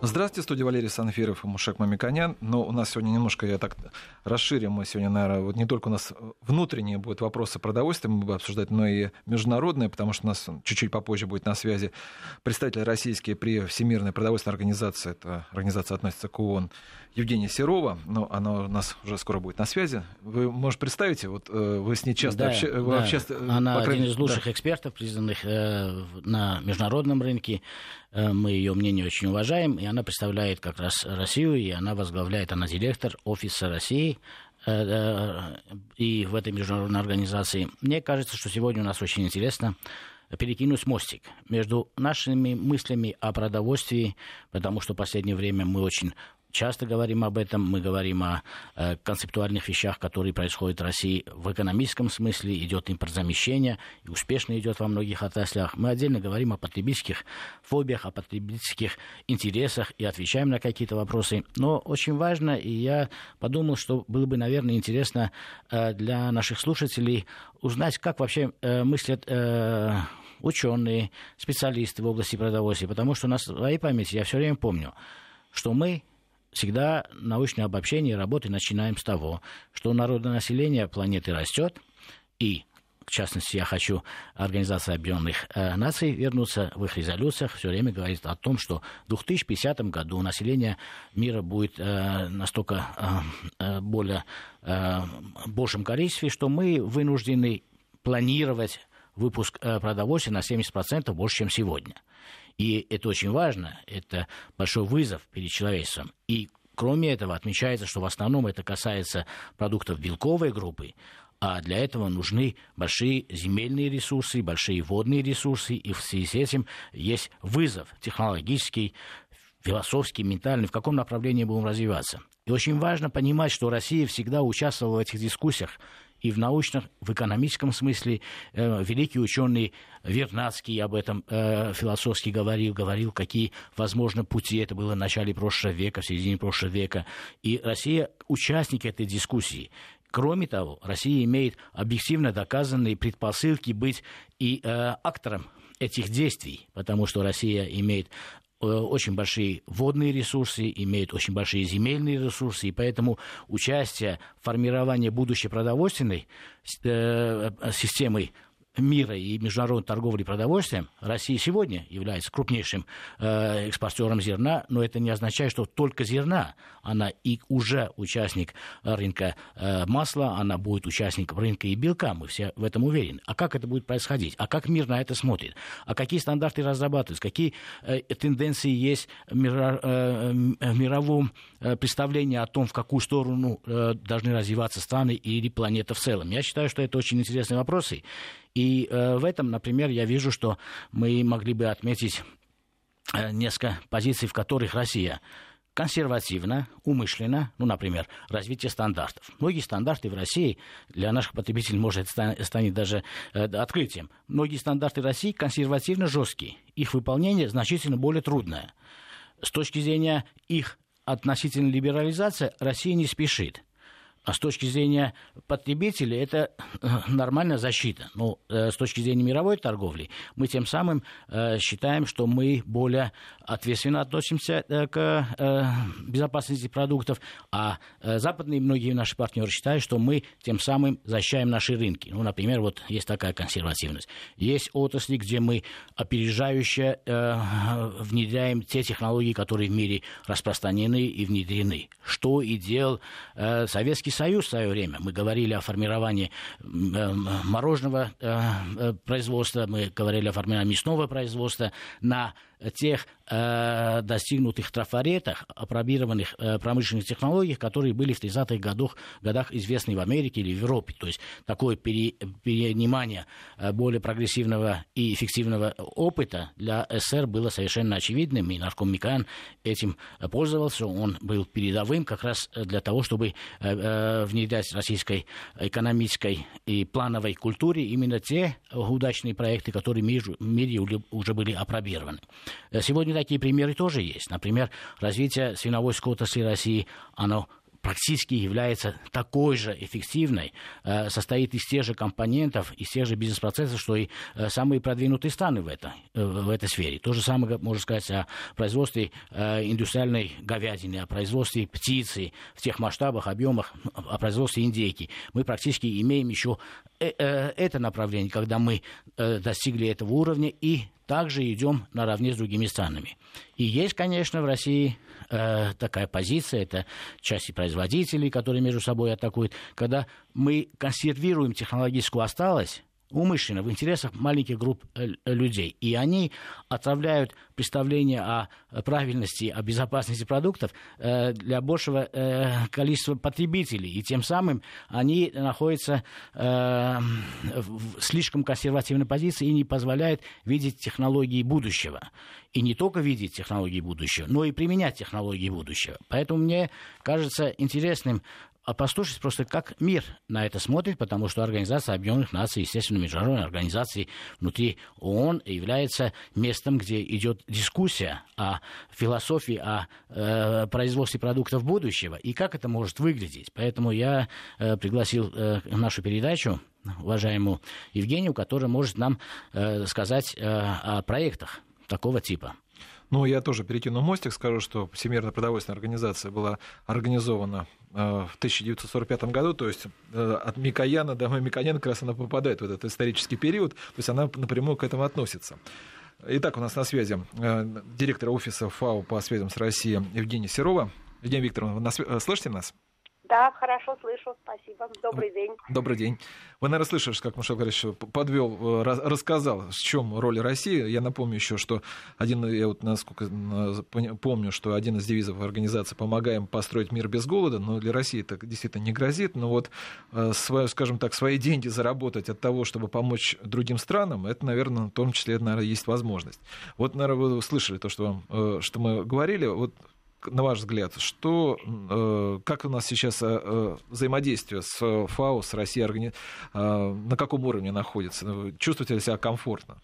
Здравствуйте, студия Валерий Санфиров и Мушек Мамиканян. Но у нас сегодня немножко, я так расширим, мы сегодня, наверное, вот не только у нас внутренние будут вопросы продовольствия мы будем обсуждать, но и международные, потому что у нас чуть-чуть попозже будет на связи представитель российский при Всемирной продовольственной организации, эта организация относится к ООН, Евгения Серова, но она у нас уже скоро будет на связи. Вы, может, представите, вот э, вы с ней часто да, обще... да. Обще... Она крайней... один из лучших да. экспертов, признанных э, на международном рынке. Э, мы ее мнение очень уважаем, и она представляет как раз Россию, и она возглавляет, она директор офиса России э, э, и в этой международной организации. Мне кажется, что сегодня у нас очень интересно перекинуть мостик между нашими мыслями о продовольствии, потому что в последнее время мы очень часто говорим об этом, мы говорим о э, концептуальных вещах, которые происходят в России в экономическом смысле, идет импортзамещение, и успешно идет во многих отраслях. Мы отдельно говорим о потребительских фобиях, о потребительских интересах и отвечаем на какие-то вопросы. Но очень важно, и я подумал, что было бы, наверное, интересно э, для наших слушателей узнать, как вообще э, мыслят э, ученые, специалисты в области продовольствия, потому что на своей памяти я все время помню, что мы всегда научное обобщение работы начинаем с того, что народонаселение планеты растет, и в частности, я хочу Организации Объединенных э, Наций вернуться в их резолюциях, все время говорит о том, что в 2050 году население мира будет э, настолько э, более большем количестве, что мы вынуждены планировать выпуск продовольствия на 70% больше, чем сегодня. И это очень важно, это большой вызов перед человечеством. И кроме этого отмечается, что в основном это касается продуктов белковой группы, а для этого нужны большие земельные ресурсы, большие водные ресурсы, и в связи с этим есть вызов технологический, философский, ментальный, в каком направлении будем развиваться. И очень важно понимать, что Россия всегда участвовала в этих дискуссиях и в научном, в экономическом смысле. Э, великий ученый Вернадский об этом э, философски говорил, говорил, какие возможны пути. Это было в начале прошлого века, в середине прошлого века. И Россия участник этой дискуссии. Кроме того, Россия имеет объективно доказанные предпосылки быть и э, актором этих действий, потому что Россия имеет очень большие водные ресурсы, имеют очень большие земельные ресурсы, и поэтому участие в формировании будущей продовольственной э, системы мира и международной торговли продовольствием, Россия сегодня является крупнейшим э, экспортером зерна, но это не означает, что только зерна. Она и уже участник рынка э, масла, она будет участником рынка и белка, мы все в этом уверены. А как это будет происходить? А как мир на это смотрит? А какие стандарты разрабатываются? Какие э, тенденции есть в, мира, э, в мировом э, представлении о том, в какую сторону э, должны развиваться страны или планета в целом? Я считаю, что это очень интересные вопросы. И э, в этом, например, я вижу, что мы могли бы отметить э, несколько позиций, в которых Россия консервативно, умышленно, ну, например, развитие стандартов. Многие стандарты в России для наших потребителей, может, станет даже э, открытием. Многие стандарты России консервативно жесткие. Их выполнение значительно более трудное. С точки зрения их относительной либерализации Россия не спешит. А с точки зрения потребителей это э, нормальная защита. Но ну, э, с точки зрения мировой торговли мы тем самым э, считаем, что мы более ответственно относимся к безопасности продуктов, а западные многие наши партнеры считают, что мы тем самым защищаем наши рынки. Ну, например, вот есть такая консервативность. Есть отрасли, где мы опережающе внедряем те технологии, которые в мире распространены и внедрены. Что и делал Советский Союз в свое время. Мы говорили о формировании э, мороженого э, э, производства, мы говорили о формировании мясного производства на тех э, достигнутых трафаретах, опробированных э, промышленных технологиях, которые были в 30-х годах, годах известны в Америке или в Европе. То есть такое пере, перенимание э, более прогрессивного и эффективного опыта для СССР было совершенно очевидным, и нарком Микан этим пользовался. Он был передовым как раз для того, чтобы э, э, внедрять российской экономической и плановой культуре именно те удачные проекты, которые в мире уже были опробированы. Сегодня такие примеры тоже есть. Например, развитие свиновой скотности России, оно практически является такой же эффективной, э, состоит из тех же компонентов, из тех же бизнес-процессов, что и э, самые продвинутые страны в, это, э, в этой сфере. То же самое можно сказать о производстве индустриальной говядины, о производстве птицы в тех масштабах, объемах, о производстве индейки. Мы практически имеем еще это направление, когда мы достигли этого уровня и также идем наравне с другими странами. И есть, конечно, в России э, такая позиция, это части производителей, которые между собой атакуют, когда мы консервируем технологическую осталость, умышленно в интересах маленьких групп э, людей. И они отправляют представление о правильности, о безопасности продуктов э, для большего э, количества потребителей. И тем самым они находятся в слишком консервативной позиции и не позволяют видеть технологии будущего. И не только видеть технологии будущего, но и применять технологии будущего. Поэтому мне кажется интересным а послушать просто, как мир на это смотрит, потому что Организация Объединенных Наций, естественно, международная организация внутри ООН является местом, где идет дискуссия о философии, о э, производстве продуктов будущего и как это может выглядеть. Поэтому я э, пригласил э, нашу передачу уважаемую Евгению, которая может нам э, сказать э, о проектах такого типа. Ну, я тоже перекину мостик, скажу, что Всемирная продовольственная организация была организована э, в 1945 году, то есть э, от Микояна до Микояна как раз она попадает в этот исторический период, то есть она напрямую к этому относится. Итак, у нас на связи э, директор офиса ФАО по связям с Россией Евгения Серова. Евгения Викторовна, вы слышите нас? Да, хорошо слышу, спасибо. Добрый день. Добрый день. Вы, наверное, слышали, как Мушел Борисович подвел, э, рассказал, в чем роль России. Я напомню еще, что один, я вот насколько помню, что один из девизов организации «Помогаем построить мир без голода», но для России это действительно не грозит. Но вот, э, свое, скажем так, свои деньги заработать от того, чтобы помочь другим странам, это, наверное, в том числе, наверное, есть возможность. Вот, наверное, вы слышали то, что, вам, э, что мы говорили. Вот на ваш взгляд, что, э, как у нас сейчас э, э, взаимодействие с ФАО, с Россией, на каком уровне находится? Ну, чувствуете ли себя комфортно?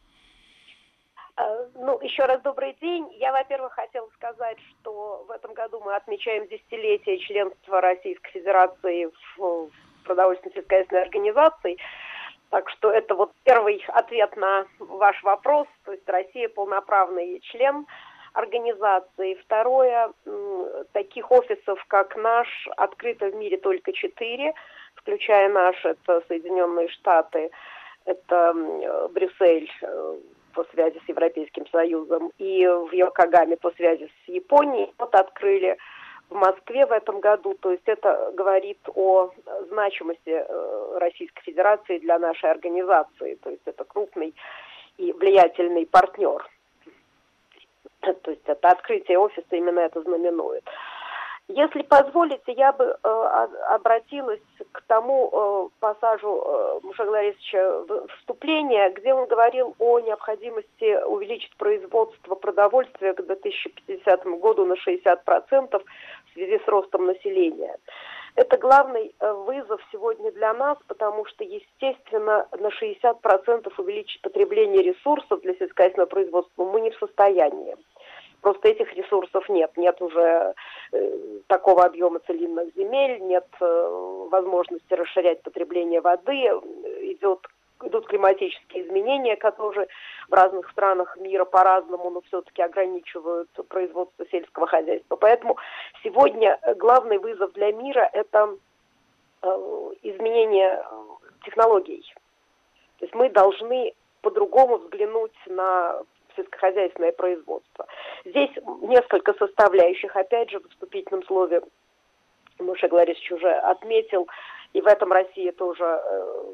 Ну, еще раз добрый день. Я, во-первых, хотела сказать, что в этом году мы отмечаем десятилетие членства Российской Федерации в продовольственной сельскохозяйственной организации. Так что это вот первый ответ на ваш вопрос. То есть Россия полноправный член организации. Второе, таких офисов, как наш, открыто в мире только четыре, включая наш, это Соединенные Штаты, это Брюссель э, по связи с Европейским Союзом и в Йокогаме по связи с Японией. Вот открыли в Москве в этом году. То есть это говорит о значимости э, Российской Федерации для нашей организации. То есть это крупный и влиятельный партнер. То есть это открытие офиса именно это знаменует. Если позволите, я бы э, обратилась к тому э, пассажу э, Муша Гларисовича вступления, где он говорил о необходимости увеличить производство продовольствия к 2050 году на 60% в связи с ростом населения. Это главный э, вызов сегодня для нас, потому что, естественно, на 60% увеличить потребление ресурсов для сельскохозяйственного производства мы не в состоянии. Просто этих ресурсов нет. Нет уже э, такого объема целинных земель, нет э, возможности расширять потребление воды, идет идут климатические изменения, которые в разных странах мира по-разному, но все-таки ограничивают производство сельского хозяйства. Поэтому сегодня главный вызов для мира – это э, изменение технологий. То есть мы должны по-другому взглянуть на сельскохозяйственное производство. Здесь несколько составляющих, опять же, в вступительном слове Муша Гларисович уже отметил, и в этом Россия тоже э,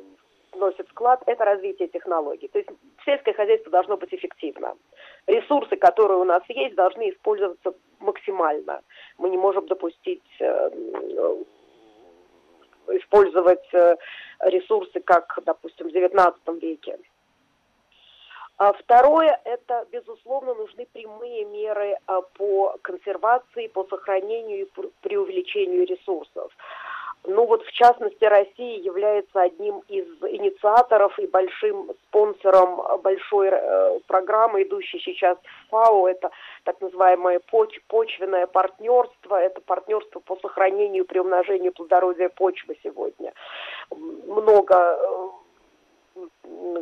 вносит вклад, это развитие технологий. То есть сельское хозяйство должно быть эффективно. Ресурсы, которые у нас есть, должны использоваться максимально. Мы не можем допустить э, использовать э, ресурсы, как, допустим, в XIX веке. А второе, это, безусловно, нужны прямые меры а, по консервации, по сохранению и при увеличению ресурсов. Ну вот в частности Россия является одним из инициаторов и большим спонсором большой э, программы, идущей сейчас в ФАО. Это так называемое поч почвенное партнерство, это партнерство по сохранению и приумножению плодородия почвы сегодня. Много э,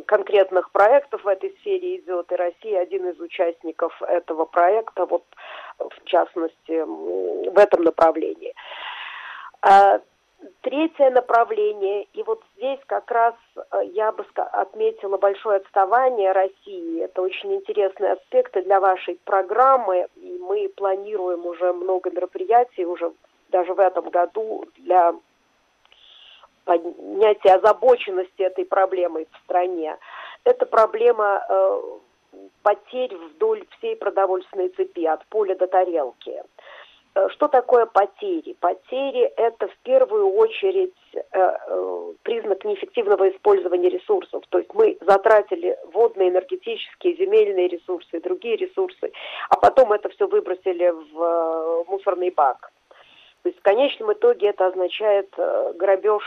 конкретных проектов в этой сфере идет, и Россия один из участников этого проекта, вот в частности в этом направлении. А Третье направление, и вот здесь как раз э, я бы отметила большое отставание России. Это очень интересные аспекты для вашей программы, и мы планируем уже много мероприятий, уже даже в этом году для поднятия озабоченности этой проблемой в стране. Это проблема э, потерь вдоль всей продовольственной цепи, от поля до тарелки. Э, что такое потери? Потери – это в первую очередь э, э, признак неэффективного использования ресурсов. То есть мы затратили водные, энергетические, земельные ресурсы и другие ресурсы, а потом это все выбросили в мусорный бак. То есть в конечном итоге это означает грабеж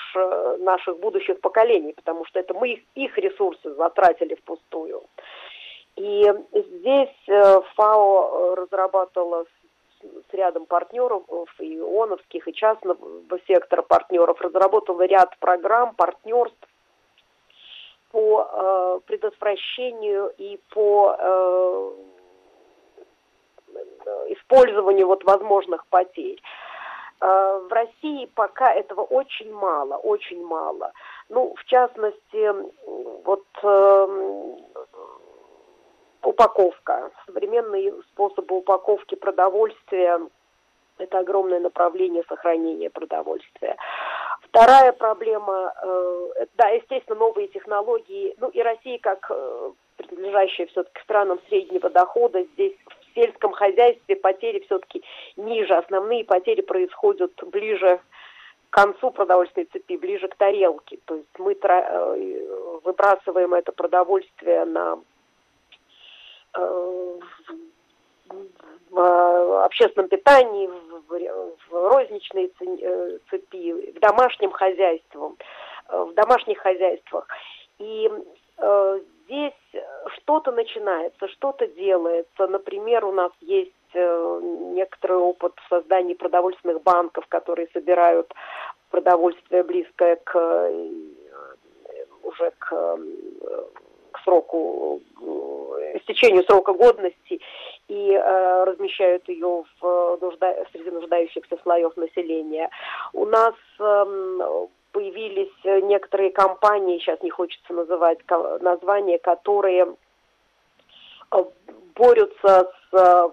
наших будущих поколений, потому что это мы их, их ресурсы затратили впустую. И здесь ФАО разрабатывала с рядом партнеров и ООНовских, и частного сектора партнеров, разработала ряд программ, партнерств по э, предотвращению и по э, использованию вот возможных потерь. Э, в России пока этого очень мало, очень мало. Ну, в частности, вот э, упаковка, современные способы упаковки продовольствия, это огромное направление сохранения продовольствия. Вторая проблема, э, да, естественно, новые технологии, ну и Россия как э, принадлежащая все-таки странам среднего дохода, здесь сельском хозяйстве потери все-таки ниже, основные потери происходят ближе к концу продовольственной цепи, ближе к тарелке. То есть мы э, выбрасываем это продовольствие на Э, в общественном питании, в розничной э, цепи, в домашнем хозяйстве, э, в домашних хозяйствах. И здесь что-то начинается, что-то делается. Например, у нас есть некоторый опыт в создании продовольственных банков, которые собирают продовольствие близкое к уже к сроку, э, истечению срока годности и э, размещают ее в нужда... среди нуждающихся слоев населения. У нас э, появились некоторые компании, сейчас не хочется называть названия, которые э, борются с э,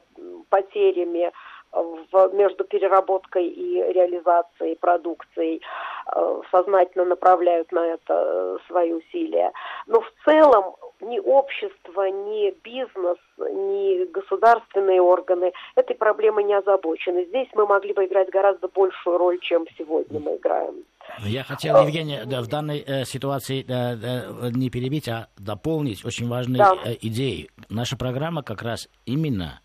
потерями в, между переработкой и реализацией продукции, э, сознательно направляют на это э, свои усилия. Но в целом ни общество, ни бизнес, ни государственные органы этой проблемой не озабочены. Здесь мы могли бы играть гораздо большую роль, чем сегодня мы играем. Я хотел, Евгений, да, в данной э, ситуации да, да, не перебить, а дополнить очень важные да. э, идеи. Наша программа как раз именно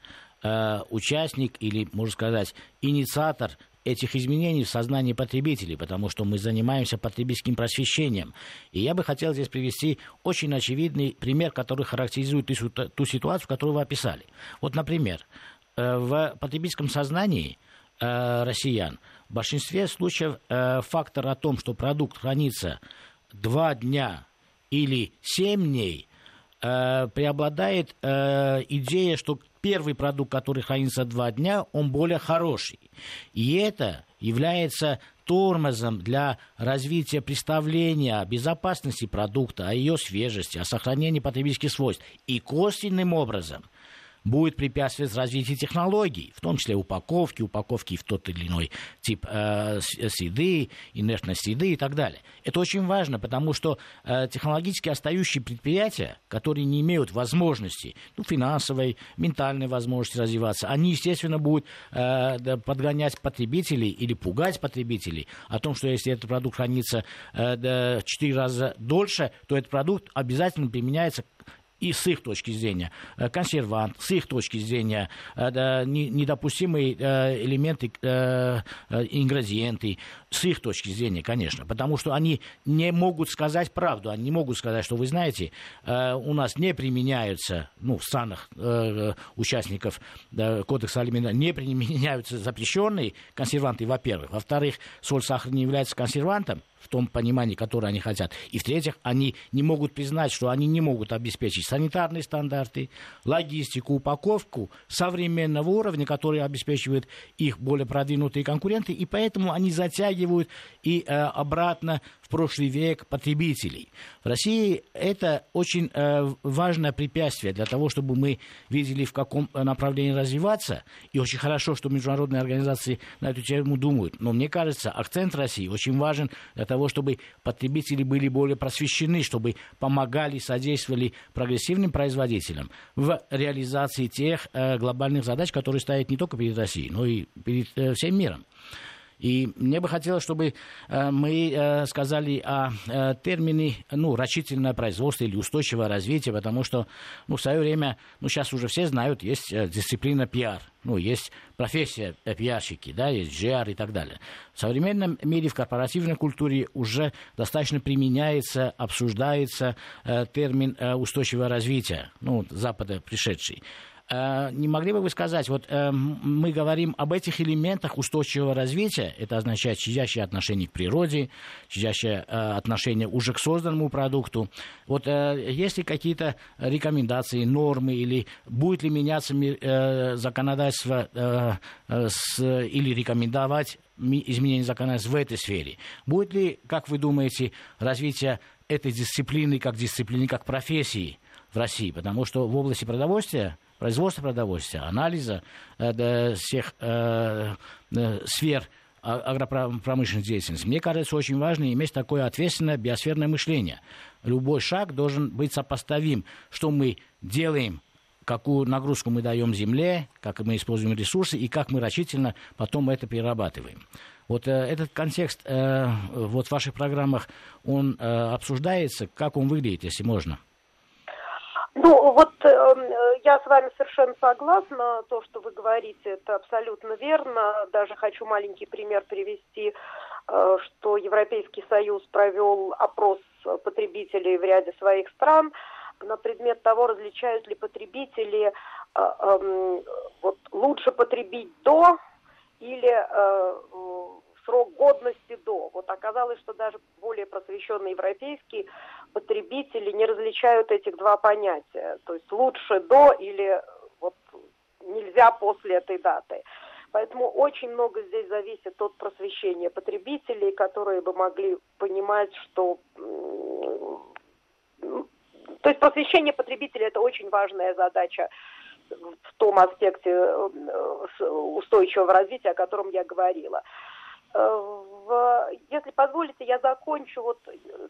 Э, участник или, можно сказать, инициатор этих изменений в сознании потребителей, потому что мы занимаемся потребительским просвещением. И я бы хотел здесь привести очень очевидный пример, который характеризует ту, ту ситуацию, которую вы описали. Вот, например, э, в потребительском сознании э, россиян в большинстве случаев фактор о том, что продукт хранится два дня или семь дней, преобладает идея, что первый продукт, который хранится два дня, он более хороший. И это является тормозом для развития представления о безопасности продукта, о ее свежести, о сохранении потребительских свойств. И косвенным образом будет препятствовать развитию технологий, в том числе упаковки, упаковки в тот или иной тип э, среды, инертность среды и так далее. Это очень важно, потому что э, технологически остающие предприятия, которые не имеют возможности, ну, финансовой, ментальной возможности развиваться, они, естественно, будут э, подгонять потребителей или пугать потребителей о том, что если этот продукт хранится э, в 4 раза дольше, то этот продукт обязательно применяется и с их точки зрения. Консервант, с их точки зрения недопустимые элементы, ингредиенты, с их точки зрения, конечно, потому что они не могут сказать правду, они не могут сказать, что вы знаете, у нас не применяются, ну, в странах участников кодекса алимента не применяются запрещенные консерванты, во-первых. Во-вторых, соль, сахар не является консервантом, в том понимании, которое они хотят. И в-третьих, они не могут признать, что они не могут обеспечить санитарные стандарты, логистику, упаковку современного уровня, который обеспечивает их более продвинутые конкуренты, и поэтому они затягивают и э, обратно в прошлый век потребителей. В России это очень э, важное препятствие для того, чтобы мы видели, в каком направлении развиваться. И очень хорошо, что международные организации на эту тему думают. Но мне кажется, акцент России очень важен для того, чтобы потребители были более просвещены, чтобы помогали, содействовали прогрессивным производителям в реализации тех э, глобальных задач, которые стоят не только перед Россией, но и перед э, всем миром. И мне бы хотелось, чтобы э, мы э, сказали о э, термине ну, рачительное производство или устойчивое развитие, потому что ну, в свое время, ну, сейчас уже все знают, есть дисциплина пиар, ну, есть профессия пиарщики, да, есть GR и так далее. В современном мире, в корпоративной культуре уже достаточно применяется, обсуждается термин устойчивое развитие, ну, Запада пришедший. Э, не могли бы вы сказать, вот э, мы говорим об этих элементах устойчивого развития, это означает щадящее отношение к природе, щадящее э, отношение уже к созданному продукту. Вот есть ли какие-то рекомендации, нормы, или будет ли меняться законодательство или рекомендовать изменение законодательства в этой сфере? Будет ли, как вы думаете, развитие этой дисциплины как дисциплины, как профессии в России? Потому что в области продовольствия производства продовольствия, анализа э, всех э, э, сфер агропромышленной деятельности. Мне кажется, очень важно иметь такое ответственное биосферное мышление. Любой шаг должен быть сопоставим, что мы делаем какую нагрузку мы даем земле, как мы используем ресурсы и как мы рачительно потом это перерабатываем. Вот э, этот контекст э, вот в ваших программах, он э, обсуждается, как он выглядит, если можно? Ну, вот э, я с вами совершенно согласна. То, что вы говорите, это абсолютно верно. Даже хочу маленький пример привести, э, что Европейский Союз провел опрос потребителей в ряде своих стран на предмет того, различают ли потребители э, э, вот, лучше потребить до или э, срок годности до. Вот оказалось, что даже более просвещенные европейские потребители не различают этих два понятия. То есть лучше до или вот нельзя после этой даты. Поэтому очень много здесь зависит от просвещения потребителей, которые бы могли понимать, что... То есть просвещение потребителей – это очень важная задача в том аспекте э, устойчивого развития, о котором я говорила. В, если позволите, я закончу. Вот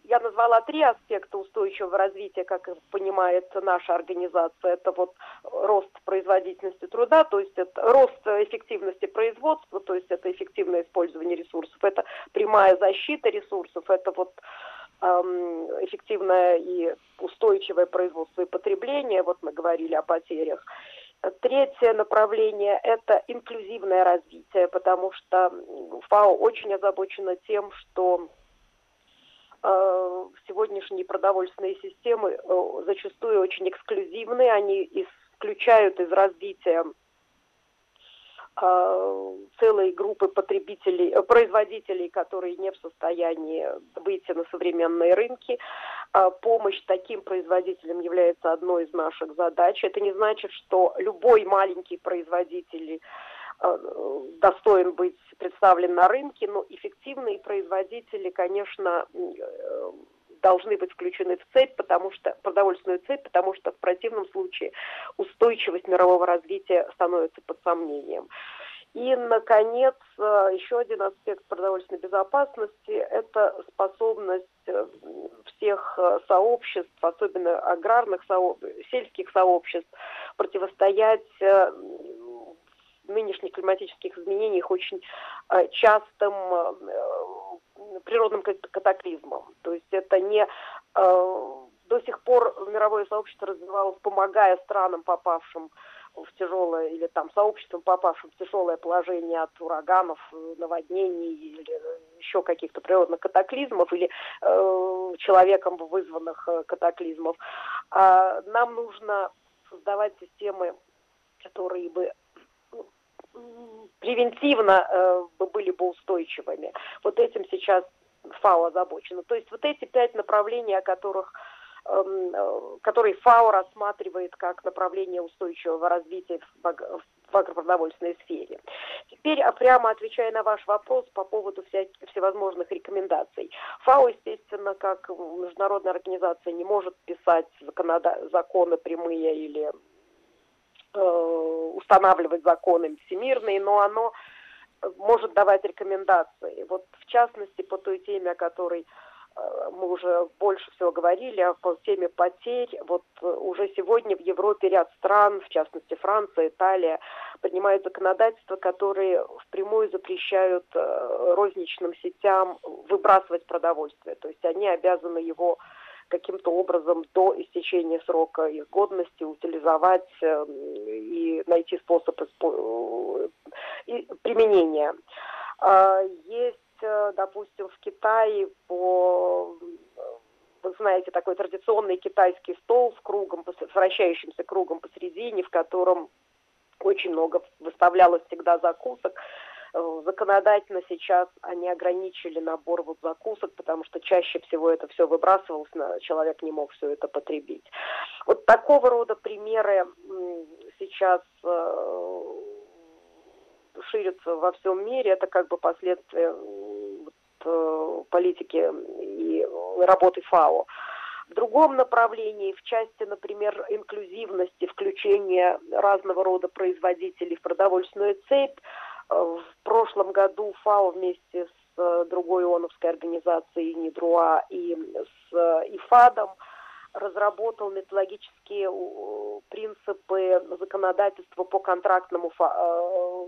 я назвала три аспекта устойчивого развития, как понимает наша организация. Это вот рост производительности труда, то есть это рост эффективности производства, то есть это эффективное использование ресурсов, это прямая защита ресурсов, это вот эм, эффективное и устойчивое производство и потребление. Вот мы говорили о потерях. Третье направление – это инклюзивное развитие, потому что ФАО очень озабочена тем, что э, сегодняшние продовольственные системы э, зачастую очень эксклюзивны, они исключают из развития целой группы потребителей, э, производителей, которые не в состоянии выйти на современные рынки. А, помощь таким производителям является одной из наших задач. Это не значит, что любой маленький производитель достоин быть представлен на рынке, но эффективные производители, конечно, э, должны быть включены в цепь, потому что продовольственную цепь, потому что в противном случае устойчивость мирового развития становится под сомнением. И, наконец, э, еще один аспект продовольственной безопасности – это способность э, всех э, сообществ, особенно аграрных сообществ, сельских сообществ, противостоять нынешних климатических изменениях очень частым природным катаклизмам. То есть это не до сих пор мировое сообщество развивалось, помогая странам, попавшим в тяжелое, или там сообществом, попавшим в тяжелое положение от ураганов, наводнений или еще каких-то природных катаклизмов или э, человеком вызванных э, катаклизмов. А нам нужно создавать системы, которые бы превентивно э, были бы устойчивыми. Вот этим сейчас ФАО озабочено. То есть вот эти пять направлений, о которых эм, э, которые ФАО рассматривает как направление устойчивого развития в агропродовольственной сфере. Теперь, а прямо отвечая на ваш вопрос по поводу всяких, всевозможных рекомендаций. ФАО, естественно, как международная организация, не может писать законы прямые или устанавливать законы всемирные, но оно может давать рекомендации. Вот в частности по той теме, о которой э, мы уже больше всего говорили, а по теме потерь. Вот э, уже сегодня в Европе ряд стран, в частности Франция, Италия, принимают законодательства, которые впрямую запрещают э, розничным сетям выбрасывать продовольствие. То есть они обязаны его каким-то образом до истечения срока их годности утилизовать эм, и найти способ применения. А, есть, э, допустим, в Китае по вы знаете, такой традиционный китайский стол с кругом, с вращающимся кругом посередине, в котором очень много выставлялось всегда закусок. Э, законодательно сейчас они ограничили набор вот закусок, потому что чаще всего это все выбрасывалось, человек не мог все это потребить. Вот такого рода примеры сейчас э, ширятся во всем мире. Это как бы последствия э, политики и работы ФАО. В другом направлении, в части, например, инклюзивности, включения разного рода производителей в продовольственную цепь, в прошлом году ФАО вместе с э, другой ООНовской организацией НИДРУА и с э, ИФАДом разработал методологические принципы законодательства по контрактному э,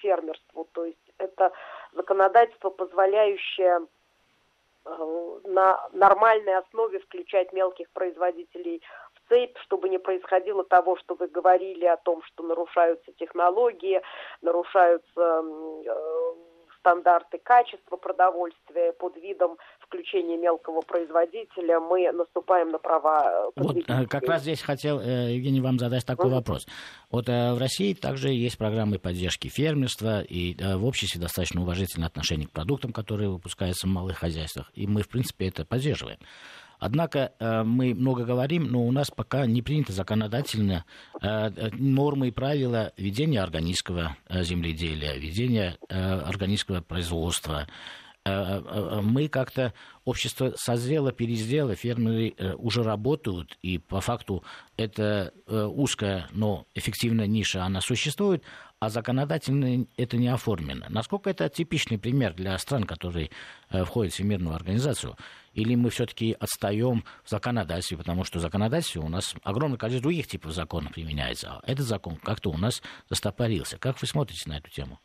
фермерству. То есть это законодательство, позволяющее на нормальной основе включать мелких производителей цепь, чтобы не происходило того, что вы говорили о том, что нарушаются технологии, нарушаются э, стандарты качества продовольствия под видом включения мелкого производителя, мы наступаем на права э, Вот э, как раз здесь хотел, Евгений, вам задать такой mm-hmm. вопрос. Вот в России также есть программы поддержки фермерства, и в обществе достаточно уважительное отношение к продуктам, которые выпускаются в малых хозяйствах, и мы, в принципе, это поддерживаем. Однако э, мы много говорим, но у нас пока не принято законодательно э, нормы и правила ведения органического э, земледелия, ведения органического производства. Мы как-то, общество созрело, перезрело, фермеры уже работают, и по факту это узкая, но эффективная ниша, она существует, а законодательно это не оформлено. Насколько это типичный пример для стран, которые входят в Всемирную организацию? Или мы все-таки отстаем в законодательстве, потому что в законодательстве у нас огромное количество других типов законов применяется, а этот закон как-то у нас застопорился. Как вы смотрите на эту тему?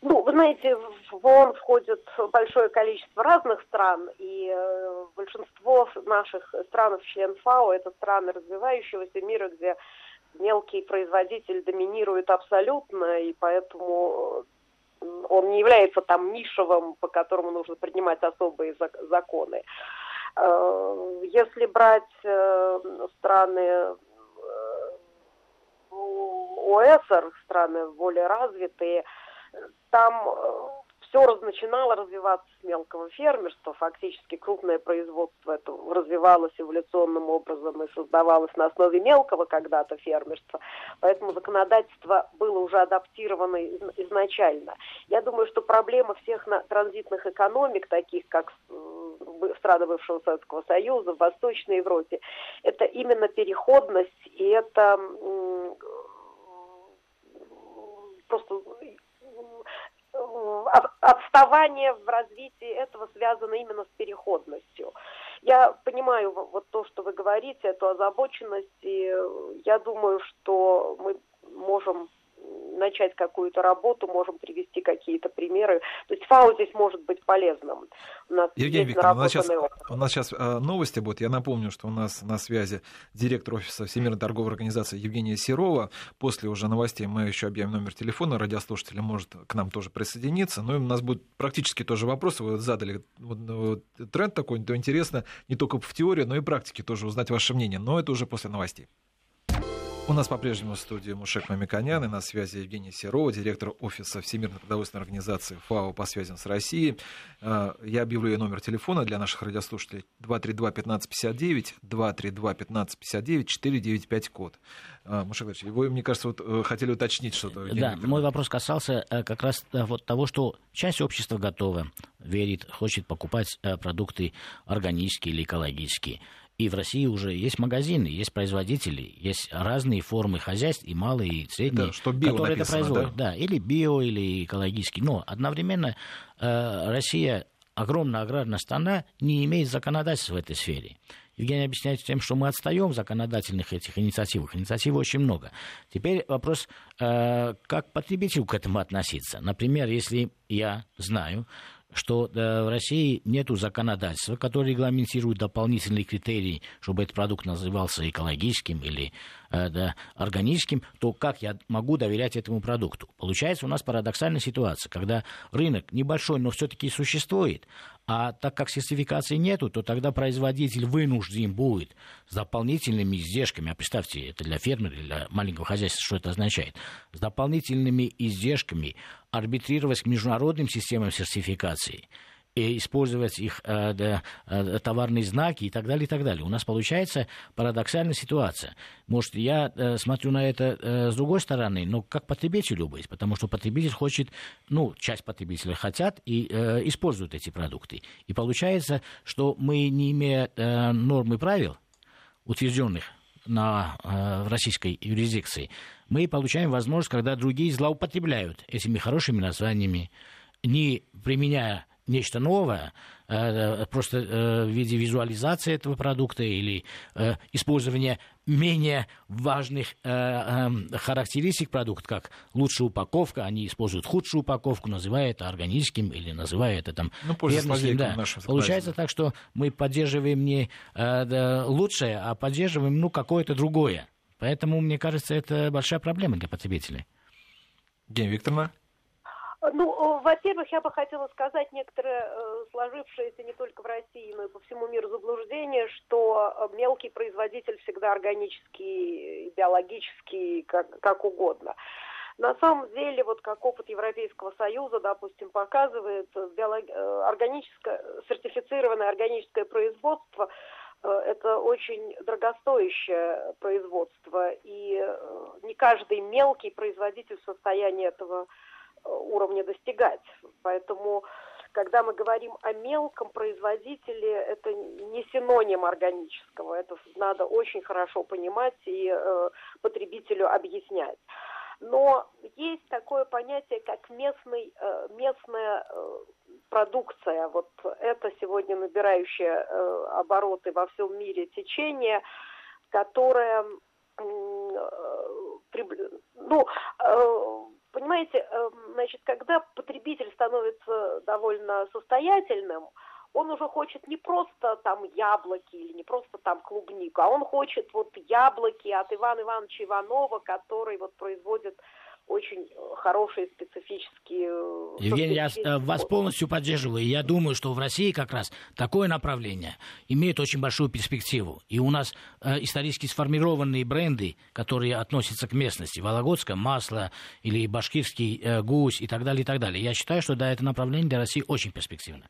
Ну, вы знаете, в ООН входит большое количество разных стран, и э, большинство наших стран, член ФАО, это страны развивающегося мира, где мелкий производитель доминирует абсолютно, и поэтому он не является там нишевым, по которому нужно принимать особые законы. Э, если брать э, страны э, ОСР, страны более развитые, там все начинало развиваться с мелкого фермерства, фактически крупное производство это развивалось эволюционным образом и создавалось на основе мелкого когда-то фермерства, поэтому законодательство было уже адаптировано изначально. Я думаю, что проблема всех транзитных экономик, таких как страны бывшего Советского Союза, в Восточной Европе, это именно переходность и это просто отставание в развитии этого связано именно с переходностью. Я понимаю вот то, что вы говорите, эту озабоченность, и я думаю, что мы можем начать какую-то работу, можем привести какие-то примеры. То есть ФАО здесь может быть полезным. У нас Евгений Викторович, у нас сейчас, у нас сейчас э, новости будут. Я напомню, что у нас на связи директор офиса Всемирной торговой организации Евгения Серова. После уже новостей мы еще объявим номер телефона. Радиослушатель может к нам тоже присоединиться. Ну и у нас будут практически тоже вопросы. Вы задали вот, вот, тренд такой, то интересно не только в теории, но и практике тоже узнать ваше мнение. Но это уже после новостей. У нас по-прежнему в студии Мушек Мамиконян и на связи Евгений Серова, директор офиса Всемирной продовольственной организации ФАО по связям с Россией. А, я объявлю ее номер телефона для наших радиослушателей 232-1559, 232-1559, 495 код. А, Мушек Ильич, вы, мне кажется, вот э, хотели уточнить что-то. Да, мой вопрос касался э, как раз э, вот того, что часть общества готова, верит, хочет покупать продукты органические или экологические. И в России уже есть магазины, есть производители, есть разные формы хозяйств, и малые, и средние, да, что био которые написано, это производят. Да? да, или био, или экологический. Но одновременно э, Россия, огромная аграрная страна, не имеет законодательства в этой сфере. Евгений объясняет тем, что мы отстаем в законодательных этих инициативах. Инициатив очень много. Теперь вопрос, э, как потребителю к этому относиться. Например, если я знаю, что э, в России нет законодательства, которое регламентирует дополнительные критерии, чтобы этот продукт назывался экологическим или э, да, органическим, то как я могу доверять этому продукту? Получается у нас парадоксальная ситуация, когда рынок небольшой, но все-таки существует, а так как сертификации нету, то тогда производитель вынужден будет с дополнительными издержками, а представьте, это для фермера, для маленького хозяйства, что это означает, с дополнительными издержками арбитрировать к международным системам сертификации – использовать их э, э, товарные знаки и так далее, и так далее. У нас получается парадоксальная ситуация. Может, я э, смотрю на это с другой стороны, но как потребителю быть, потому что потребитель хочет, ну, часть потребителей хотят и используют эти продукты. И получается, что мы, не имея норм и правил, утвержденных на, российской юрисдикции, мы получаем возможность, когда другие злоупотребляют этими хорошими названиями, не применяя нечто новое, э, э, просто э, в виде визуализации этого продукта или использования менее важных характеристик продукта, как лучшая упаковка, они используют худшую упаковку, называя это органическим или называя это там ну, фермерским. Да. Получается так, что мы поддерживаем не лучшее, а поддерживаем ну, какое-то другое. Поэтому, мне кажется, это большая проблема для потребителей. Евгения Викторовна? Ну, во-первых, я бы хотела сказать некоторые э, сложившиеся не только в России, но и по всему миру заблуждение, что э, мелкий производитель всегда органический, биологический, как, как угодно. На самом деле, вот как опыт Европейского Союза, допустим, показывает, э, биолог... органическое, сертифицированное органическое производство это очень дорогостоящее производство, и не каждый мелкий производитель в состоянии этого уровня достигать. Поэтому, когда мы говорим о мелком производителе, это не синоним органического. Это надо очень хорошо понимать и э, потребителю объяснять. Но есть такое понятие, как местный, э, местная э, продукция. Вот это сегодня набирающее э, обороты во всем мире течение, которое э, ну, э, Понимаете, эм, значит, когда потребитель становится довольно состоятельным, он уже хочет не просто там яблоки или не просто там клубнику, а он хочет вот яблоки от Ивана Ивановича Иванова, который вот производит очень э, хорошие специфические... Э, Евгений, я э, вас полностью поддерживаю. Я думаю, что в России как раз такое направление имеет очень большую перспективу. И у нас исторически сформированные бренды, которые относятся к местности, вологодское масло или башкирский гусь и так далее, и так далее. Я считаю, что да, это направление для России очень перспективно.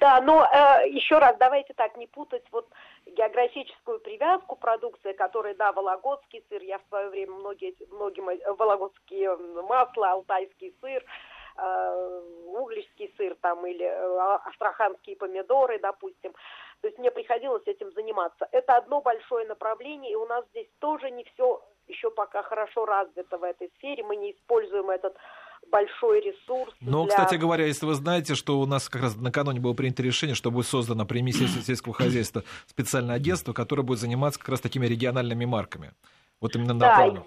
Да, но э, еще раз, давайте так не путать вот географическую привязку продукции, которая, да, вологодский сыр, я в свое время многие, многим э, вологодские масла, алтайский сыр, э, угличский сыр там или э, астраханские помидоры, допустим. То есть мне приходилось этим заниматься. Это одно большое направление, и у нас здесь тоже не все еще пока хорошо развито в этой сфере. Мы не используем этот большой ресурс. Но, для... кстати говоря, если вы знаете, что у нас как раз накануне было принято решение, что будет создано при Министерстве сельского хозяйства специальное агентство, которое будет заниматься как раз такими региональными марками. Вот именно на да,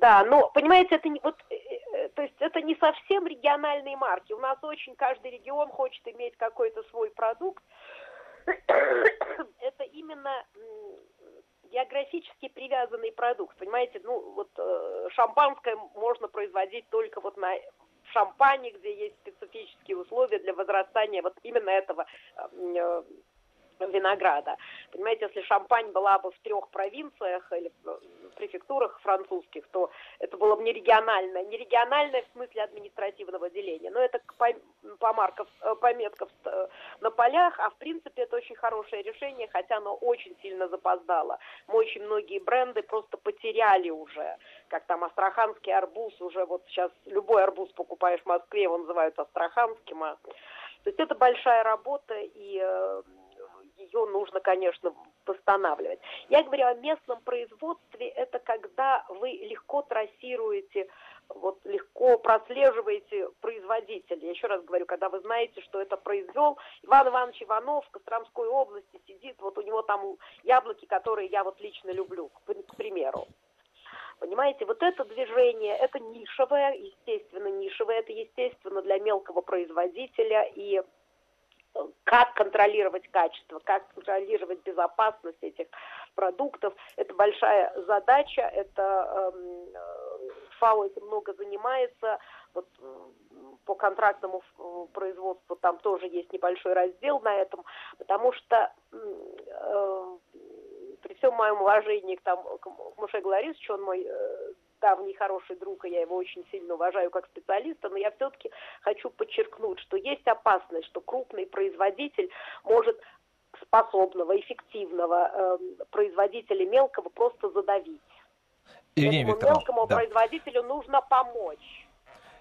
Да, но, понимаете, это не, вот, э, э, то есть это не совсем региональные марки. У нас очень каждый регион хочет иметь какой-то свой продукт. это именно географически привязанный продукт. Понимаете, ну вот э, шампанское можно производить только вот на шампане, где есть специфические условия для возрастания вот именно этого э, винограда. Понимаете, если Шампань была бы в трех провинциях или префектурах французских, то это было бы не региональное, не региональное в смысле административного деления, но это по, по марков, э, пометков э, на полях, а в принципе это очень хорошее решение, хотя оно очень сильно запоздало. Мы очень многие бренды просто потеряли уже, как там астраханский арбуз, уже вот сейчас любой арбуз покупаешь в Москве, его называют астраханским, а то есть это большая работа, и э, ее нужно, конечно, восстанавливать. Я говорю о местном производстве, это когда вы легко трассируете, вот легко прослеживаете производителя. Еще раз говорю, когда вы знаете, что это произвел Иван Иванович Иванов в Костромской области, сидит, вот у него там яблоки, которые я вот лично люблю, к примеру. Понимаете, вот это движение, это нишевое, естественно, нишевое, это естественно для мелкого производителя, и как контролировать качество, как контролировать безопасность этих продуктов. Это большая задача, это э, ФАО этим много занимается. Вот, по контрактному производству там тоже есть небольшой раздел на этом, потому что э, при всем моем уважении к, там, к Муше Гларисовичу, он мой э, давний хороший друг, и я его очень сильно уважаю как специалиста, но я все-таки хочу подчеркнуть, что есть опасность, что крупный производитель может способного, эффективного э, производителя мелкого просто задавить. Ирина Этому мелкому да. производителю нужно помочь.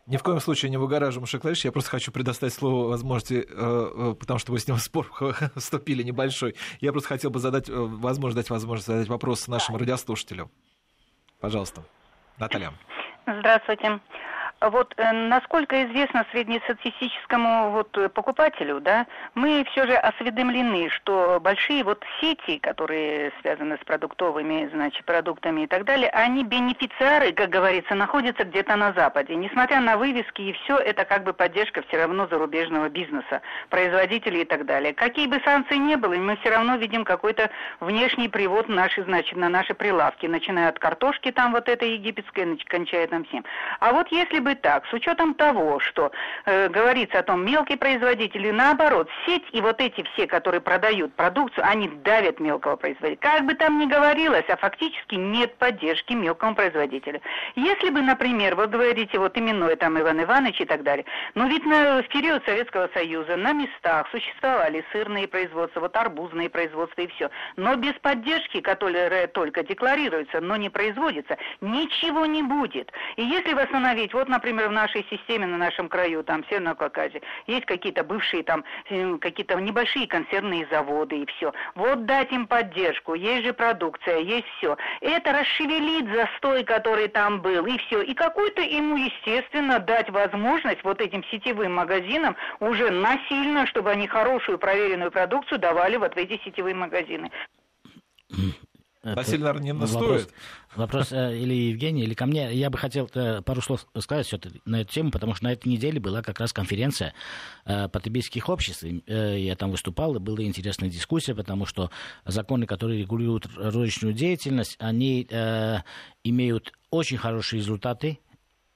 Ни в коем случае не выгораживаем Шеклариш. Я просто хочу предоставить слово возможности, э, э, потому что вы с ним в спор вступили небольшой. Я просто хотел бы задать, э, возможность дать возможность задать вопрос нашим да. радиослушателям. Пожалуйста. Наталья. Здравствуйте. Вот э, насколько известно среднестатистическому вот э, покупателю, да, мы все же осведомлены, что большие вот сети, которые связаны с продуктовыми, значит, продуктами и так далее, они бенефициары, как говорится, находятся где-то на Западе. Несмотря на вывески и все, это как бы поддержка все равно зарубежного бизнеса, производителей и так далее. Какие бы санкции не было, мы все равно видим какой-то внешний привод наши, значит, на наши прилавки, начиная от картошки там вот этой египетской, кончая там всем. А вот если бы так, с учетом того, что э, говорится о том, мелкие производители, наоборот, сеть и вот эти все, которые продают продукцию, они давят мелкого производителя. Как бы там ни говорилось, а фактически нет поддержки мелкому производителю. Если бы, например, вы говорите вот именной там Иван Иванович и так далее, но ведь на, в период Советского Союза на местах существовали сырные производства, вот арбузные производства и все. Но без поддержки, которая только декларируется, но не производится, ничего не будет. И если восстановить, вот, например, в нашей системе, на нашем краю, там, в Северном Кавказе, есть какие-то бывшие там, э, какие-то небольшие консервные заводы и все. Вот дать им поддержку, есть же продукция, есть все. Это расшевелит застой, который там был, и все. И какую-то ему, естественно, дать возможность вот этим сетевым магазинам уже насильно, чтобы они хорошую проверенную продукцию давали вот в эти сетевые магазины. Насильно не настоит. Вопрос, вопрос э, или Евгений, или ко мне. Я бы хотел э, пару слов сказать на эту тему, потому что на этой неделе была как раз конференция э, потребительских обществ. Я там выступал, и была интересная дискуссия, потому что законы, которые регулируют розничную деятельность, они имеют очень хорошие результаты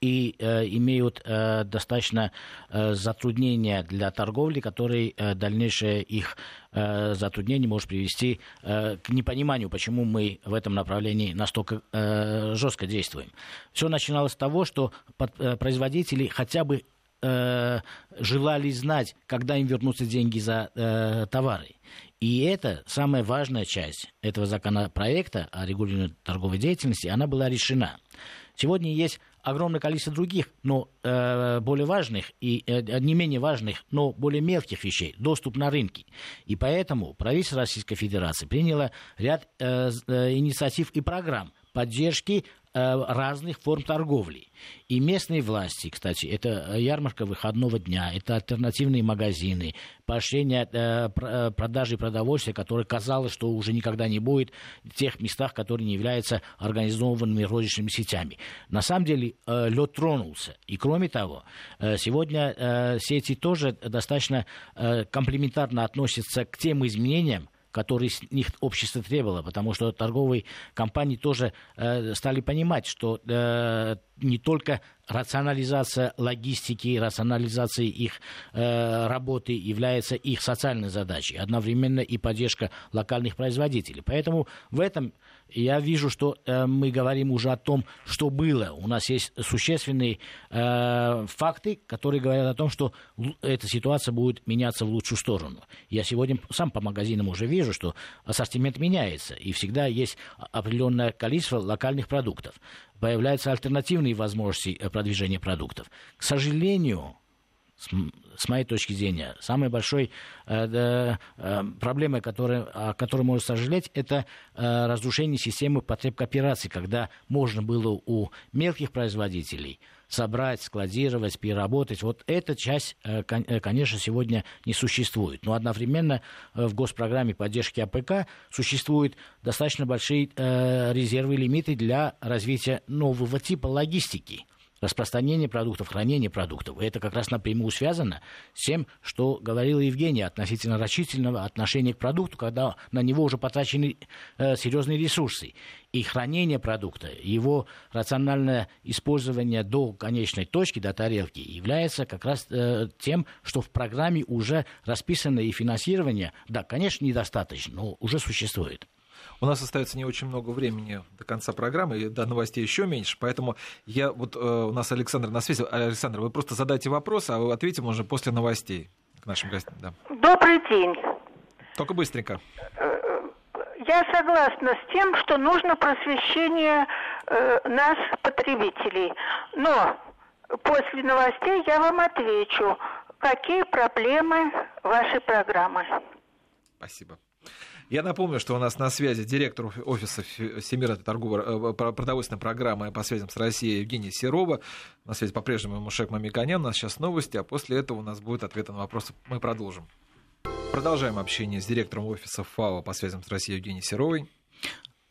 и э, имеют э, достаточно э, затруднения для торговли, которые э, дальнейшее их э, затруднение может привести э, к непониманию, почему мы в этом направлении настолько э, жестко действуем. Все начиналось с того, что под, э, производители хотя бы э, желали знать, когда им вернутся деньги за э, товары. И это самая важная часть этого законопроекта о регулировании торговой деятельности, она была решена. Сегодня есть огромное количество других, но э, более важных и э, не менее важных, но более мелких вещей, доступ на рынки. И поэтому правительство Российской Федерации приняло ряд э, э, инициатив и программ поддержки разных форм торговли. И местные власти, кстати, это ярмарка выходного дня, это альтернативные магазины, поощрение э, э, продажи продовольствия, которое казалось, что уже никогда не будет в тех местах, которые не являются организованными розничными сетями. На самом деле э, лед тронулся. И кроме того, э, сегодня э, сети тоже достаточно э, комплементарно относятся к тем изменениям, которые с них общество требовало, потому что торговые компании тоже э, стали понимать, что э, не только рационализация логистики, рационализация их э, работы является их социальной задачей, одновременно и поддержка локальных производителей. Поэтому в этом я вижу, что э, мы говорим уже о том, что было. У нас есть существенные э, факты, которые говорят о том, что эта ситуация будет меняться в лучшую сторону. Я сегодня сам по магазинам уже вижу, что ассортимент меняется, и всегда есть определенное количество локальных продуктов. Появляются альтернативные возможности э, продвижения продуктов. К сожалению, с моей точки зрения, самой большой э, э, проблемой, которая, о которой можно сожалеть, это э, разрушение системы потреб кооперации, когда можно было у мелких производителей собрать, складировать, переработать. Вот эта часть, э, э, конечно, сегодня не существует. Но одновременно э, в госпрограмме поддержки АПК существуют достаточно большие резервы и лимиты для развития нового типа логистики – распространение продуктов, хранение продуктов. И это как раз напрямую связано с тем, что говорила Евгения относительно рачительного отношения к продукту, когда на него уже потрачены э, серьезные ресурсы. И хранение продукта, его рациональное использование до конечной точки, до тарелки, является как раз э, тем, что в программе уже расписано и финансирование, да, конечно, недостаточно, но уже существует. У нас остается не очень много времени до конца программы, и до новостей еще меньше, поэтому я вот э, у нас Александр на связи. Александр, вы просто задайте вопрос, а вы ответим уже после новостей к нашим гостям. Да. Добрый день. Только быстренько. Э, я согласна с тем, что нужно просвещение э, нас, потребителей. Но после новостей я вам отвечу, какие проблемы вашей программы. Спасибо. Я напомню, что у нас на связи директор офиса Всемирной торговой э, продовольственной программы по связям с Россией Евгения Серова. На связи по-прежнему Мушек Мамиканян. У нас сейчас новости, а после этого у нас будет ответы на вопросы. Мы продолжим. Продолжаем общение с директором офиса ФАО по связям с Россией Евгенией Серовой.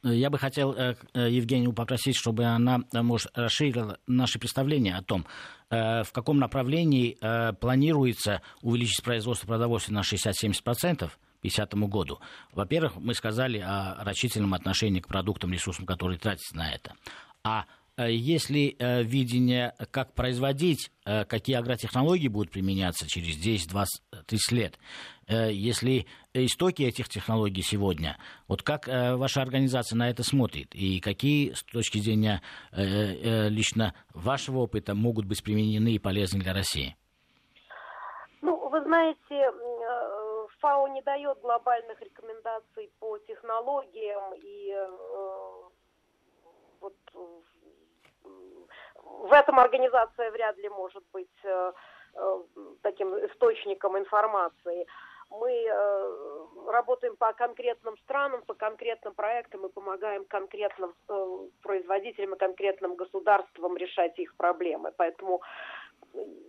Я бы хотел э, э, Евгению попросить, чтобы она, может, расширила наше представление о том, в каком направлении планируется увеличить производство продовольствия на 60-70%, 2050 году. Во-первых, мы сказали о рачительном отношении к продуктам, ресурсам, которые тратятся на это. А э, если э, видение, как производить, э, какие агротехнологии будут применяться через 10, 20, 30 лет, если истоки этих технологий сегодня, вот как ваша организация на это смотрит, и какие с точки зрения лично вашего опыта могут быть применены и полезны для России? Ну, вы знаете, ФАО не дает глобальных рекомендаций по технологиям и э, вот в этом организация вряд ли может быть э, э, таким источником информации. Мы работаем по конкретным странам, по конкретным проектам и помогаем конкретным производителям и конкретным государствам решать их проблемы. Поэтому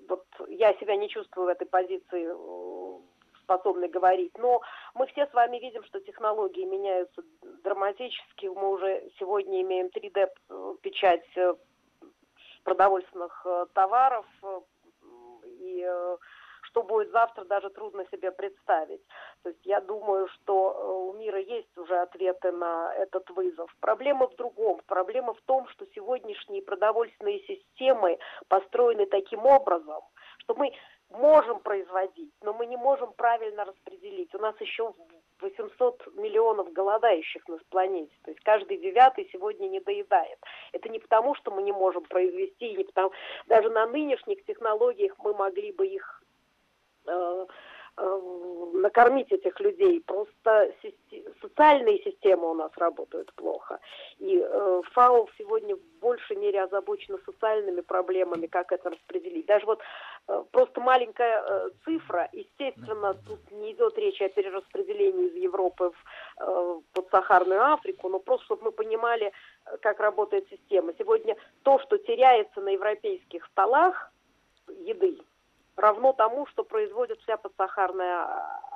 вот я себя не чувствую в этой позиции способны говорить. Но мы все с вами видим, что технологии меняются драматически. Мы уже сегодня имеем 3D-печать э, продовольственных э, товаров. Э, и что будет завтра, даже трудно себе представить. То есть я думаю, что у мира есть уже ответы на этот вызов. Проблема в другом. Проблема в том, что сегодняшние продовольственные системы построены таким образом, что мы можем производить, но мы не можем правильно распределить. У нас еще 800 миллионов голодающих на планете. То есть каждый девятый сегодня не доедает. Это не потому, что мы не можем произвести, не потому, даже на нынешних технологиях мы могли бы их э, накормить этих людей. Просто социальные системы у нас работают плохо. И э, ФАО сегодня в большей мере озабочена социальными проблемами, как это распределить. Даже вот э, просто маленькая э, цифра, естественно, тут не идет речь о перераспределении из Европы в подсахарную Африку, но просто чтобы мы понимали, как работает система. Сегодня то, что теряется на европейских столах еды, равно тому, что производит вся подсахарная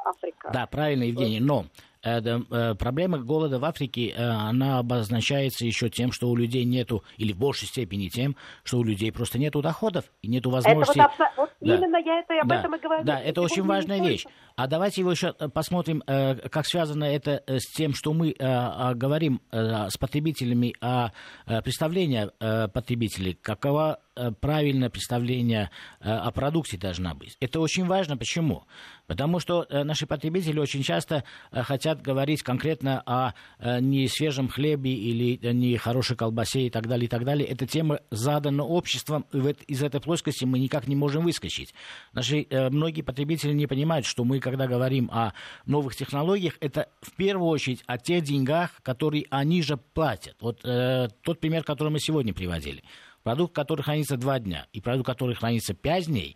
Африка. Да, правильно, Евгений, но Э, э, проблема голода в Африке, э, она обозначается еще тем, что у людей нету, или в большей степени тем, что у людей просто нету доходов и нету возможности... Это вот, вот да. именно я это, об да. этом и говорю. Да, это очень важная вещь. А давайте его еще посмотрим, как связано это с тем, что мы говорим с потребителями о представлении потребителей, какова правильное представление о продукте должна быть. Это очень важно. Почему? Потому что наши потребители очень часто хотят говорить конкретно о э, не свежем хлебе или э, не хорошей колбасе и так далее, и так далее. Эта тема задана обществом, и из этой плоскости мы никак не можем выскочить. Наши э, многие потребители не понимают, что мы, когда говорим о новых технологиях, это в первую очередь о тех деньгах, которые они же платят. Вот э, тот пример, который мы сегодня приводили. Продукт, который хранится два дня, и продукт, который хранится пять дней,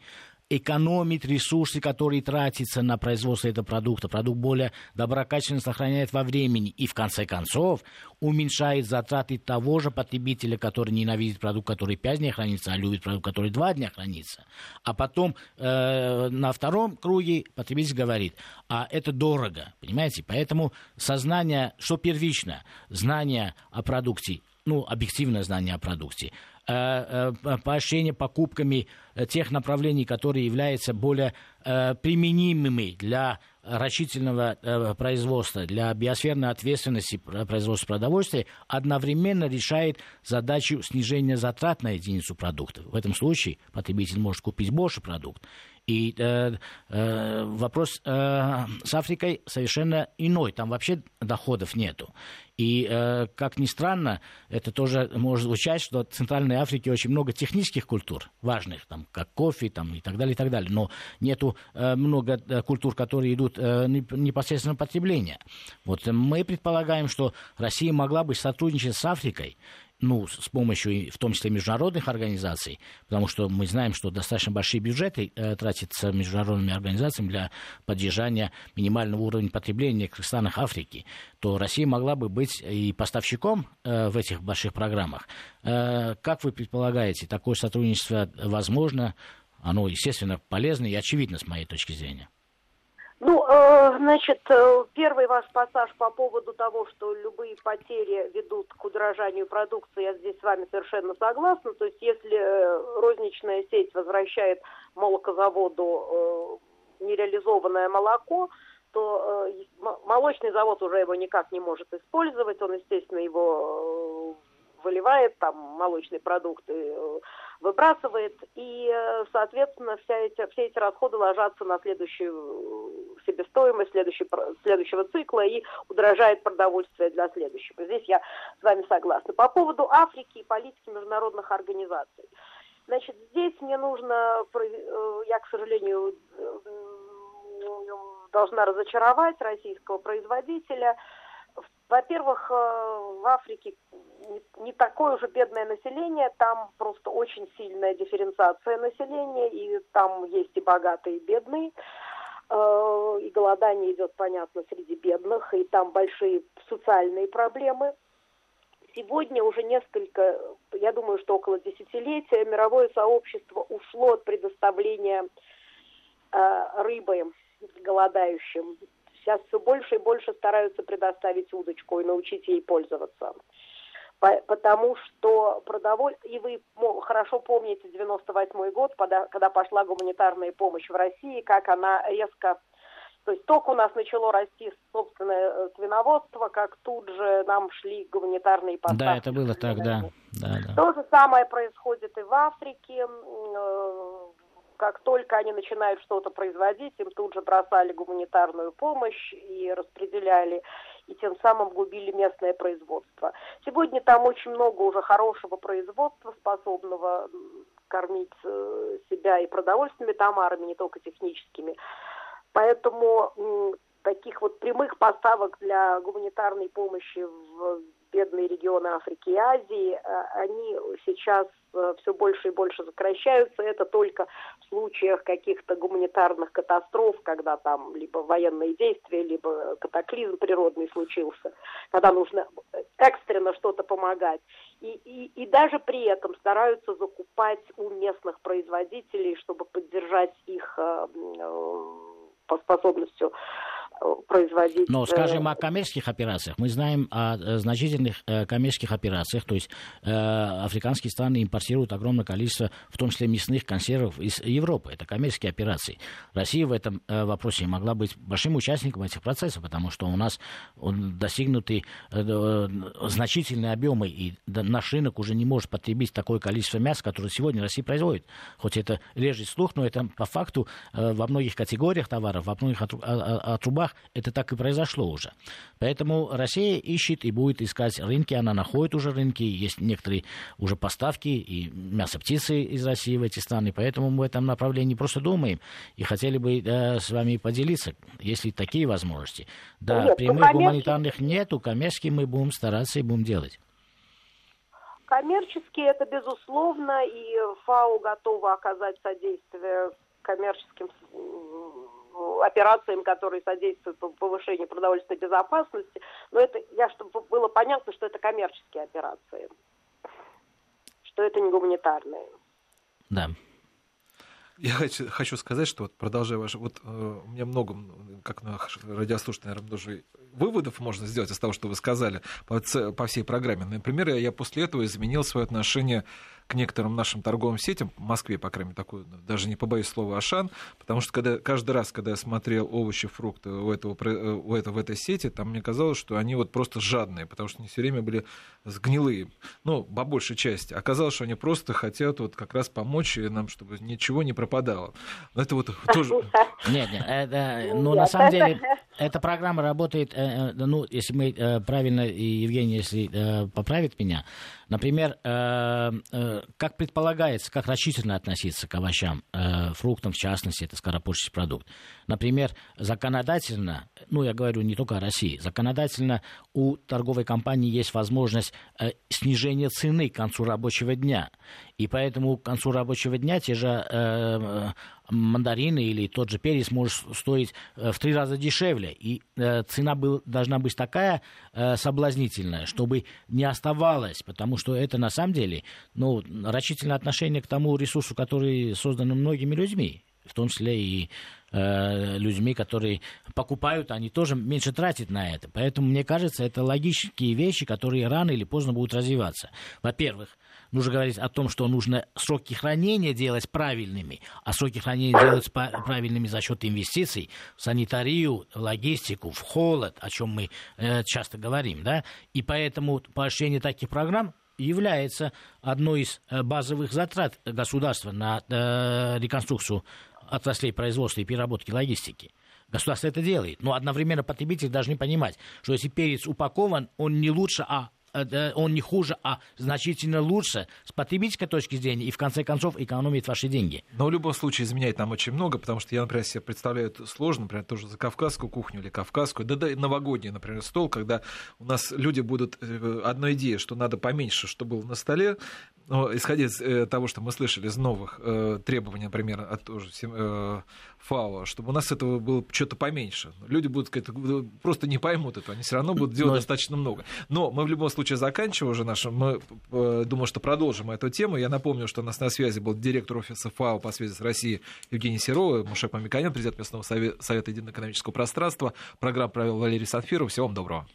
экономит ресурсы, которые тратятся на производство этого продукта. Продукт более доброкачественно сохраняет во времени и, в конце концов, уменьшает затраты того же потребителя, который ненавидит продукт, который 5 дней хранится, а любит продукт, который 2 дня хранится. А потом э, на втором круге потребитель говорит, а это дорого, понимаете? Поэтому сознание, что первично, знание о продукте, ну, объективное знание о продукте, Э, э, поощрение покупками э, тех направлений, которые являются более применимыми для рачительного производства, для биосферной ответственности производства продовольствия, одновременно решает задачу снижения затрат на единицу продукта. В этом случае потребитель может купить больше продукт. И э, э, вопрос э, с Африкой совершенно иной. Там вообще доходов нету. И, э, как ни странно, это тоже может звучать, что в Центральной Африке очень много технических культур важных, там, как кофе там, и так далее, и так далее. Но нету э, много э, культур, которые идут э, непосредственно потребления. Вот мы предполагаем, что Россия могла бы сотрудничать с Африкой ну, с помощью, в том числе, международных организаций, потому что мы знаем, что достаточно большие бюджеты э, тратятся международными организациями для поддержания минимального уровня потребления в странах Африки, то Россия могла бы быть и поставщиком э, в этих больших программах. Э, как вы предполагаете, такое сотрудничество возможно? Оно, естественно, полезно и очевидно с моей точки зрения. Э, значит, э, первый ваш пассаж по поводу того, что любые потери ведут к удорожанию продукции, я здесь с вами совершенно согласна. То есть, если э, розничная сеть возвращает молокозаводу нереализованное молоко, то молочный завод уже его никак не может использовать, он, естественно, его выливает, там молочные продукты выбрасывает, и, соответственно, вся эти, все эти расходы ложатся на следующую себестоимость следующий, следующего цикла и удорожает продовольствие для следующего. Здесь я с вами согласна. По поводу Африки и политики международных организаций. Значит, здесь мне нужно, я, к сожалению, должна разочаровать российского производителя – во-первых, э, в Африке не такое уже бедное население, там просто очень сильная дифференциация населения, и там есть и богатые, и бедные. Э, и голодание идет, понятно, среди бедных, и там большие социальные проблемы. Сегодня уже несколько, я думаю, что около десятилетия мировое сообщество ушло от предоставления э, рыбы голодающим Сейчас все больше и больше стараются предоставить удочку и научить ей пользоваться. Потому что продовольствие, и вы хорошо помните 98 год, когда пошла гуманитарная помощь в России, как она резко то есть только у нас начало расти собственное э, свиноводство, как тут же нам шли гуманитарные поставки. Да, это было так, да. да, да. То же самое происходит и в Африке. Э, как только они начинают что-то производить, им тут же бросали гуманитарную помощь и распределяли, и тем самым губили местное производство. Сегодня там очень много уже хорошего производства, способного кормить э, себя и продовольственными товарами, не только техническими. Поэтому таких вот прямых поставок для гуманитарной помощи в бедные регионы Африки и Азии, э, они сейчас э, все больше и больше сокращаются. Это только в случаях каких-то гуманитарных катастроф, когда там либо военные действия, либо катаклизм природный случился, когда нужно экстренно что-то помогать. И, и, и даже при этом стараются закупать у местных производителей, чтобы поддержать их э, по способностью производить. Но скажем о коммерческих операциях. Мы знаем о э, значительных э, коммерческих операциях, то есть э, африканские страны импортируют огромное количество, в том числе мясных консервов из Европы. Это коммерческие операции. Россия в этом вопросе могла быть большим участником этих процессов, потому что у нас достигнуты значительные объемы, и наш рынок уже не может потребить такое количество мяса, которое сегодня Россия производит. Хоть это режет слух, но это по факту во многих категориях товаров, во многих отрубах делах это так и произошло уже. Поэтому Россия ищет и будет искать рынки, она находит уже рынки, есть некоторые уже поставки и мясо птицы из России в эти страны, поэтому мы в этом направлении просто думаем и хотели бы да, с вами поделиться, если такие возможности. Да, нет, прямых гуманитарных нету, коммерческие мы будем стараться и будем делать. Коммерчески это безусловно, и ФАО готова оказать содействие коммерческим операциям, которые содействуют повышению продовольственной безопасности. Но это, я, чтобы было понятно, что это коммерческие операции, что это не гуманитарные. Да. Я хочу, хочу сказать, что вот продолжая ваше, вот э, у меня много, как на радиослушатель, наверное, тоже выводов можно сделать из того, что вы сказали по, по всей программе. Например, я, после этого изменил свое отношение к некоторым нашим торговым сетям, в Москве, по крайней мере, такой, даже не побоюсь слова Ашан, потому что когда, каждый раз, когда я смотрел овощи, фрукты у этого, у этого, в этой сети, там мне казалось, что они вот просто жадные, потому что они все время были сгнилые, ну, по большей части. Оказалось, что они просто хотят вот как раз помочь нам, чтобы ничего не пропадало. Но это вот тоже... Нет, нет, это, ну, на самом деле, эта программа работает, э, э, ну, если мы э, правильно, Евгений, если поправит меня, например, как предполагается, как рачительно относиться к овощам, фруктам, в частности, это скоропортящий продукт. Например, законодательно, ну, я говорю не только о России, законодательно у торговой компании есть возможность снижения цены к концу рабочего дня. И поэтому к концу рабочего дня те же мандарины или тот же перец может стоить э, в три раза дешевле. И э, цена должна быть такая э, соблазнительная, чтобы не оставалось, потому что это на самом деле ну, рачительное отношение к тому ресурсу, который создан многими людьми, в том числе и э, людьми, которые покупают, они тоже меньше тратят на это. Поэтому, мне кажется, это логические вещи, которые рано или поздно будут развиваться. Во-первых, нужно говорить о том, что нужно сроки хранения делать правильными, а сроки хранения делать правильными за счет инвестиций в санитарию, в логистику, в холод, о чем мы э, часто говорим, да, и поэтому поощрение таких программ является одной из э, базовых затрат государства на э, реконструкцию отраслей производства и переработки логистики. Государство это делает. Но одновременно потребители должны понимать, что если перец упакован, он не лучше, а он не хуже, а значительно лучше с потребительской точки зрения и в конце концов экономит ваши деньги. Но в любом случае изменяет нам очень много, потому что я, например, себе представляю это сложно, например, тоже за кавказскую кухню или кавказскую, да, да новогодний, например, стол, когда у нас люди будут э, одной идеей, что надо поменьше, что было на столе, но исходя из э, того, что мы слышали из новых э, требований, например, от тоже э, ФАО, чтобы у нас этого было что-то поменьше. Люди будут сказать, просто не поймут этого, они все равно будут делать Но... достаточно много. Но мы в любом случае заканчиваем уже наш, мы э, думаю, что продолжим эту тему. Я напомню, что у нас на связи был директор офиса ФАО по связи с Россией Евгений Серова, Мушек Мамиканян, президент местного совета, совета единоэкономического пространства. Программу провел Валерий Санфиров. Всего вам доброго.